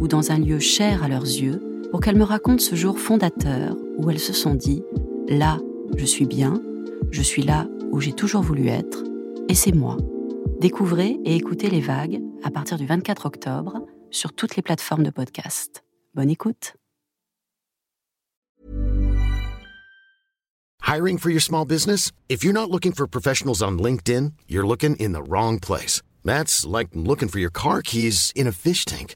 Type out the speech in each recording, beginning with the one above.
ou dans un lieu cher à leurs yeux pour qu'elles me racontent ce jour fondateur où elles se sont dit ⁇ Là, je suis bien, je suis là où j'ai toujours voulu être, et c'est moi. Découvrez et écoutez les vagues à partir du 24 octobre sur toutes les plateformes de podcast. Bonne écoute. Hiring for your small business? If you're not looking for professionals on LinkedIn, you're looking in the wrong place. That's like looking for your car keys in a fish tank.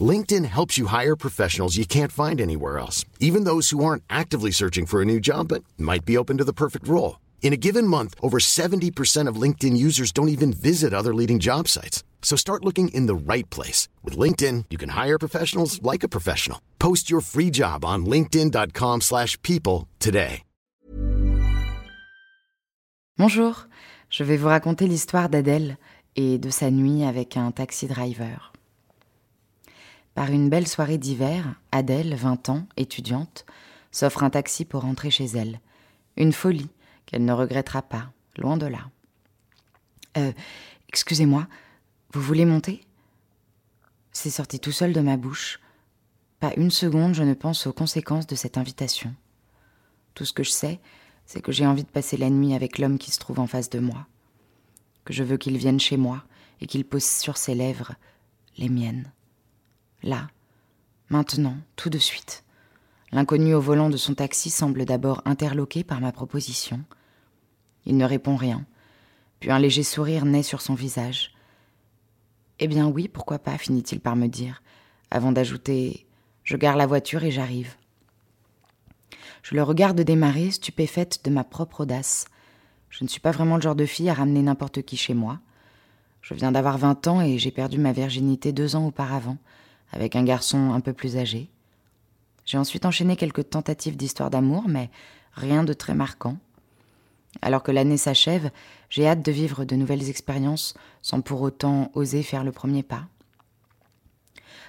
LinkedIn helps you hire professionals you can't find anywhere else, even those who aren't actively searching for a new job but might be open to the perfect role. In a given month, over 70% of LinkedIn users don't even visit other leading job sites. So start looking in the right place. With LinkedIn, you can hire professionals like a professional. Post your free job on linkedin.com slash people today. Bonjour, je vais vous raconter l'histoire d'Adèle et de sa nuit avec un taxi driver. Par une belle soirée d'hiver, Adèle, 20 ans, étudiante, s'offre un taxi pour rentrer chez elle. Une folie qu'elle ne regrettera pas, loin de là. Euh, excusez-moi, vous voulez monter? C'est sorti tout seul de ma bouche. Pas une seconde je ne pense aux conséquences de cette invitation. Tout ce que je sais, c'est que j'ai envie de passer la nuit avec l'homme qui se trouve en face de moi. Que je veux qu'il vienne chez moi et qu'il pose sur ses lèvres les miennes. Là, maintenant, tout de suite. L'inconnu au volant de son taxi semble d'abord interloqué par ma proposition. Il ne répond rien, puis un léger sourire naît sur son visage. Eh bien oui, pourquoi pas, finit-il par me dire, avant d'ajouter Je gare la voiture et j'arrive. Je le regarde démarrer, stupéfaite de ma propre audace. Je ne suis pas vraiment le genre de fille à ramener n'importe qui chez moi. Je viens d'avoir vingt ans et j'ai perdu ma virginité deux ans auparavant, avec un garçon un peu plus âgé. J'ai ensuite enchaîné quelques tentatives d'histoire d'amour, mais rien de très marquant. Alors que l'année s'achève, j'ai hâte de vivre de nouvelles expériences sans pour autant oser faire le premier pas.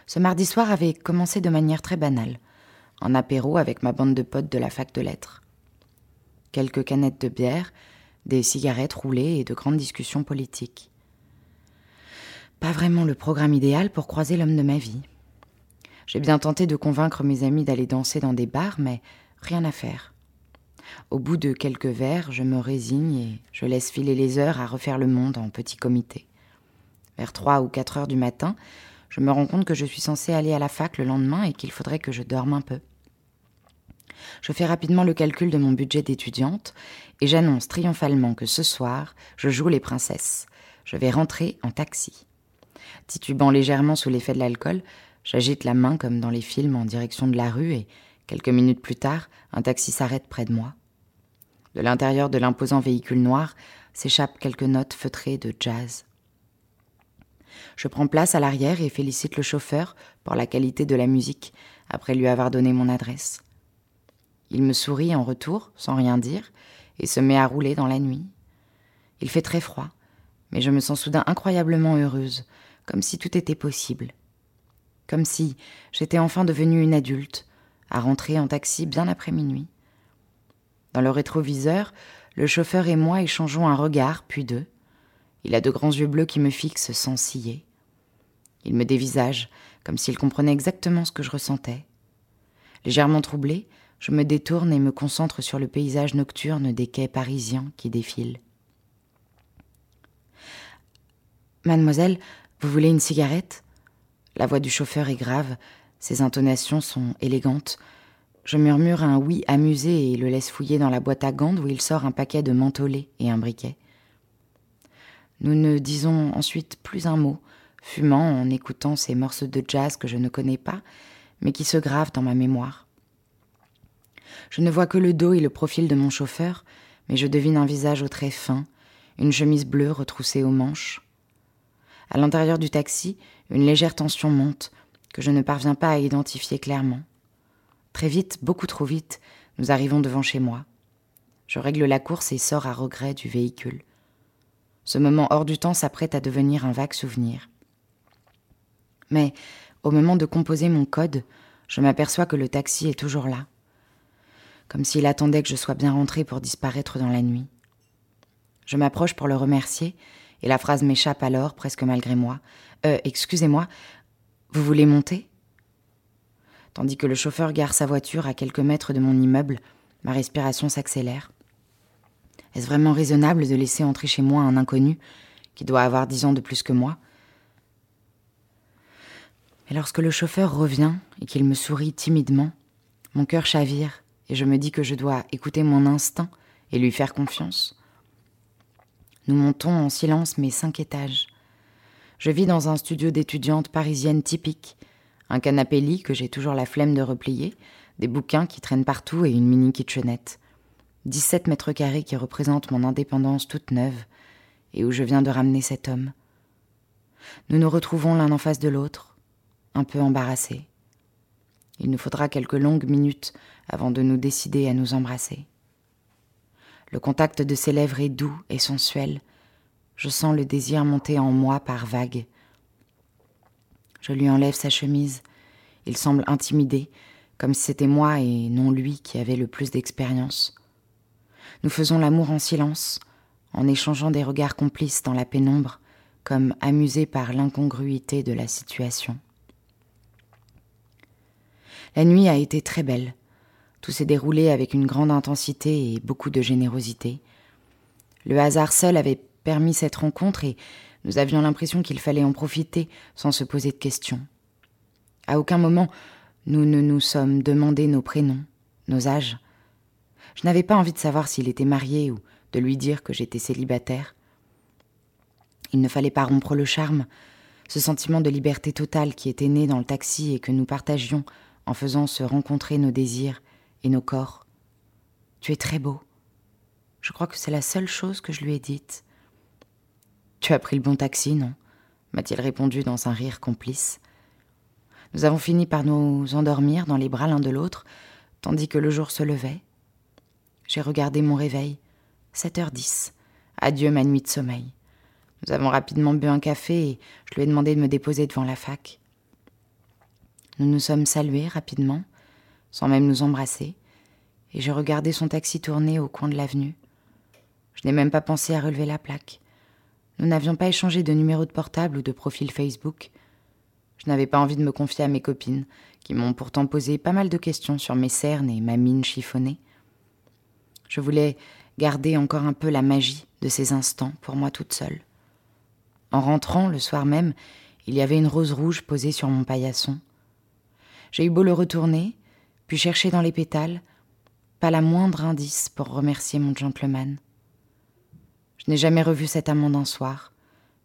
Ce mardi soir avait commencé de manière très banale, en apéro avec ma bande de potes de la fac de lettres. Quelques canettes de bière, des cigarettes roulées et de grandes discussions politiques. Pas vraiment le programme idéal pour croiser l'homme de ma vie. J'ai bien tenté de convaincre mes amis d'aller danser dans des bars, mais rien à faire. Au bout de quelques verres, je me résigne et je laisse filer les heures à refaire le monde en petit comité. Vers trois ou quatre heures du matin, je me rends compte que je suis censée aller à la fac le lendemain et qu'il faudrait que je dorme un peu. Je fais rapidement le calcul de mon budget d'étudiante et j'annonce triomphalement que ce soir, je joue les princesses. Je vais rentrer en taxi. Titubant légèrement sous l'effet de l'alcool, j'agite la main comme dans les films en direction de la rue et, quelques minutes plus tard, un taxi s'arrête près de moi. De l'intérieur de l'imposant véhicule noir s'échappent quelques notes feutrées de jazz. Je prends place à l'arrière et félicite le chauffeur pour la qualité de la musique après lui avoir donné mon adresse. Il me sourit en retour, sans rien dire, et se met à rouler dans la nuit. Il fait très froid, mais je me sens soudain incroyablement heureuse, comme si tout était possible. Comme si j'étais enfin devenue une adulte, à rentrer en taxi bien après minuit. Dans le rétroviseur, le chauffeur et moi échangeons un regard, puis deux. Il a de grands yeux bleus qui me fixent sans ciller. Il me dévisage, comme s'il comprenait exactement ce que je ressentais. Légèrement troublé, je me détourne et me concentre sur le paysage nocturne des quais parisiens qui défilent. Mademoiselle, vous voulez une cigarette? La voix du chauffeur est grave, Ses intonations sont élégantes. Je murmure un oui amusé et le laisse fouiller dans la boîte à gants où il sort un paquet de mentholés et un briquet. Nous ne disons ensuite plus un mot, fumant en écoutant ces morceaux de jazz que je ne connais pas, mais qui se gravent dans ma mémoire. Je ne vois que le dos et le profil de mon chauffeur, mais je devine un visage au trait fin, une chemise bleue retroussée aux manches. À l'intérieur du taxi, une légère tension monte, que je ne parviens pas à identifier clairement. Très vite, beaucoup trop vite, nous arrivons devant chez moi. Je règle la course et sors à regret du véhicule. Ce moment hors du temps s'apprête à devenir un vague souvenir. Mais, au moment de composer mon code, je m'aperçois que le taxi est toujours là. Comme s'il attendait que je sois bien rentrée pour disparaître dans la nuit. Je m'approche pour le remercier, et la phrase m'échappe alors, presque malgré moi. Euh, excusez-moi, vous voulez monter? Tandis que le chauffeur gare sa voiture à quelques mètres de mon immeuble, ma respiration s'accélère. Est-ce vraiment raisonnable de laisser entrer chez moi un inconnu qui doit avoir dix ans de plus que moi? Mais lorsque le chauffeur revient et qu'il me sourit timidement, mon cœur chavire et je me dis que je dois écouter mon instinct et lui faire confiance. Nous montons en silence mes cinq étages. Je vis dans un studio d'étudiante parisienne typique, un canapé lit que j'ai toujours la flemme de replier, des bouquins qui traînent partout et une mini kitchenette. 17 mètres carrés qui représentent mon indépendance toute neuve et où je viens de ramener cet homme. Nous nous retrouvons l'un en face de l'autre, un peu embarrassés. Il nous faudra quelques longues minutes avant de nous décider à nous embrasser. Le contact de ses lèvres est doux et sensuel, je sens le désir monter en moi par vagues. Je lui enlève sa chemise. Il semble intimidé, comme si c'était moi et non lui qui avait le plus d'expérience. Nous faisons l'amour en silence, en échangeant des regards complices dans la pénombre, comme amusés par l'incongruité de la situation. La nuit a été très belle. Tout s'est déroulé avec une grande intensité et beaucoup de générosité. Le hasard seul avait permis cette rencontre et nous avions l'impression qu'il fallait en profiter sans se poser de questions. À aucun moment nous ne nous sommes demandé nos prénoms, nos âges. Je n'avais pas envie de savoir s'il était marié ou de lui dire que j'étais célibataire. Il ne fallait pas rompre le charme, ce sentiment de liberté totale qui était né dans le taxi et que nous partagions en faisant se rencontrer nos désirs et nos corps. Tu es très beau. Je crois que c'est la seule chose que je lui ai dite. Tu as pris le bon taxi, non m'a-t-il répondu dans un rire complice. Nous avons fini par nous endormir dans les bras l'un de l'autre, tandis que le jour se levait. J'ai regardé mon réveil. 7h10. Adieu ma nuit de sommeil. Nous avons rapidement bu un café et je lui ai demandé de me déposer devant la fac. Nous nous sommes salués rapidement, sans même nous embrasser, et j'ai regardé son taxi tourner au coin de l'avenue. Je n'ai même pas pensé à relever la plaque. Nous n'avions pas échangé de numéro de portable ou de profil Facebook. Je n'avais pas envie de me confier à mes copines, qui m'ont pourtant posé pas mal de questions sur mes cernes et ma mine chiffonnée. Je voulais garder encore un peu la magie de ces instants pour moi toute seule. En rentrant, le soir même, il y avait une rose rouge posée sur mon paillasson. J'ai eu beau le retourner, puis chercher dans les pétales, pas la moindre indice pour remercier mon gentleman. Je n'ai jamais revu cet amant d'un soir,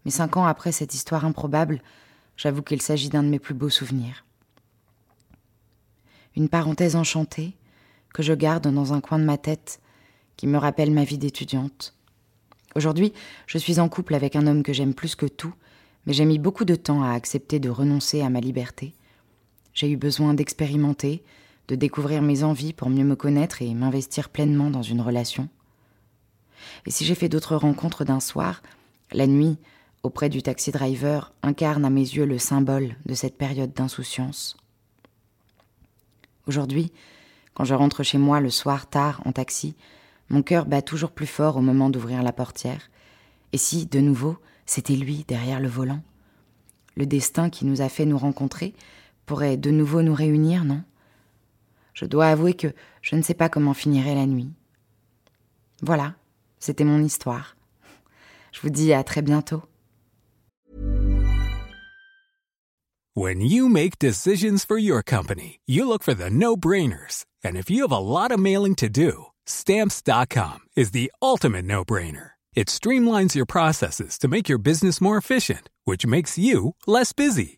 mais cinq ans après cette histoire improbable, j'avoue qu'il s'agit d'un de mes plus beaux souvenirs. Une parenthèse enchantée que je garde dans un coin de ma tête qui me rappelle ma vie d'étudiante. Aujourd'hui, je suis en couple avec un homme que j'aime plus que tout, mais j'ai mis beaucoup de temps à accepter de renoncer à ma liberté. J'ai eu besoin d'expérimenter, de découvrir mes envies pour mieux me connaître et m'investir pleinement dans une relation. Et si j'ai fait d'autres rencontres d'un soir, la nuit, auprès du taxi driver, incarne à mes yeux le symbole de cette période d'insouciance. Aujourd'hui, quand je rentre chez moi le soir tard en taxi, mon cœur bat toujours plus fort au moment d'ouvrir la portière. Et si, de nouveau, c'était lui derrière le volant? Le destin qui nous a fait nous rencontrer pourrait de nouveau nous réunir, non? Je dois avouer que je ne sais pas comment finirait la nuit. Voilà, c'était mon histoire. Je vous dis à très bientôt. When you make decisions for your company, you look for the no-brainers. And if you have a lot of mailing to do, stamps.com is the ultimate no-brainer. It streamlines your processes to make your business more efficient, which makes you less busy.